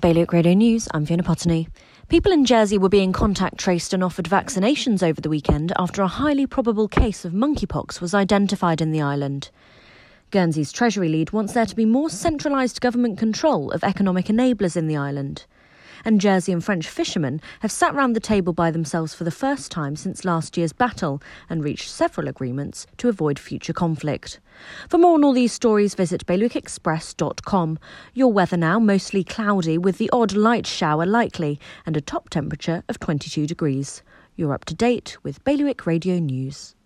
Bailiwick Radio News, I'm Fiona Potney. People in Jersey were being contact traced and offered vaccinations over the weekend after a highly probable case of monkeypox was identified in the island. Guernsey's Treasury lead wants there to be more centralised government control of economic enablers in the island and Jersey and French fishermen have sat round the table by themselves for the first time since last year's battle and reached several agreements to avoid future conflict. For more on all these stories, visit bailiwickexpress.com. Your weather now mostly cloudy with the odd light shower likely and a top temperature of 22 degrees. You're up to date with Bailiwick Radio News.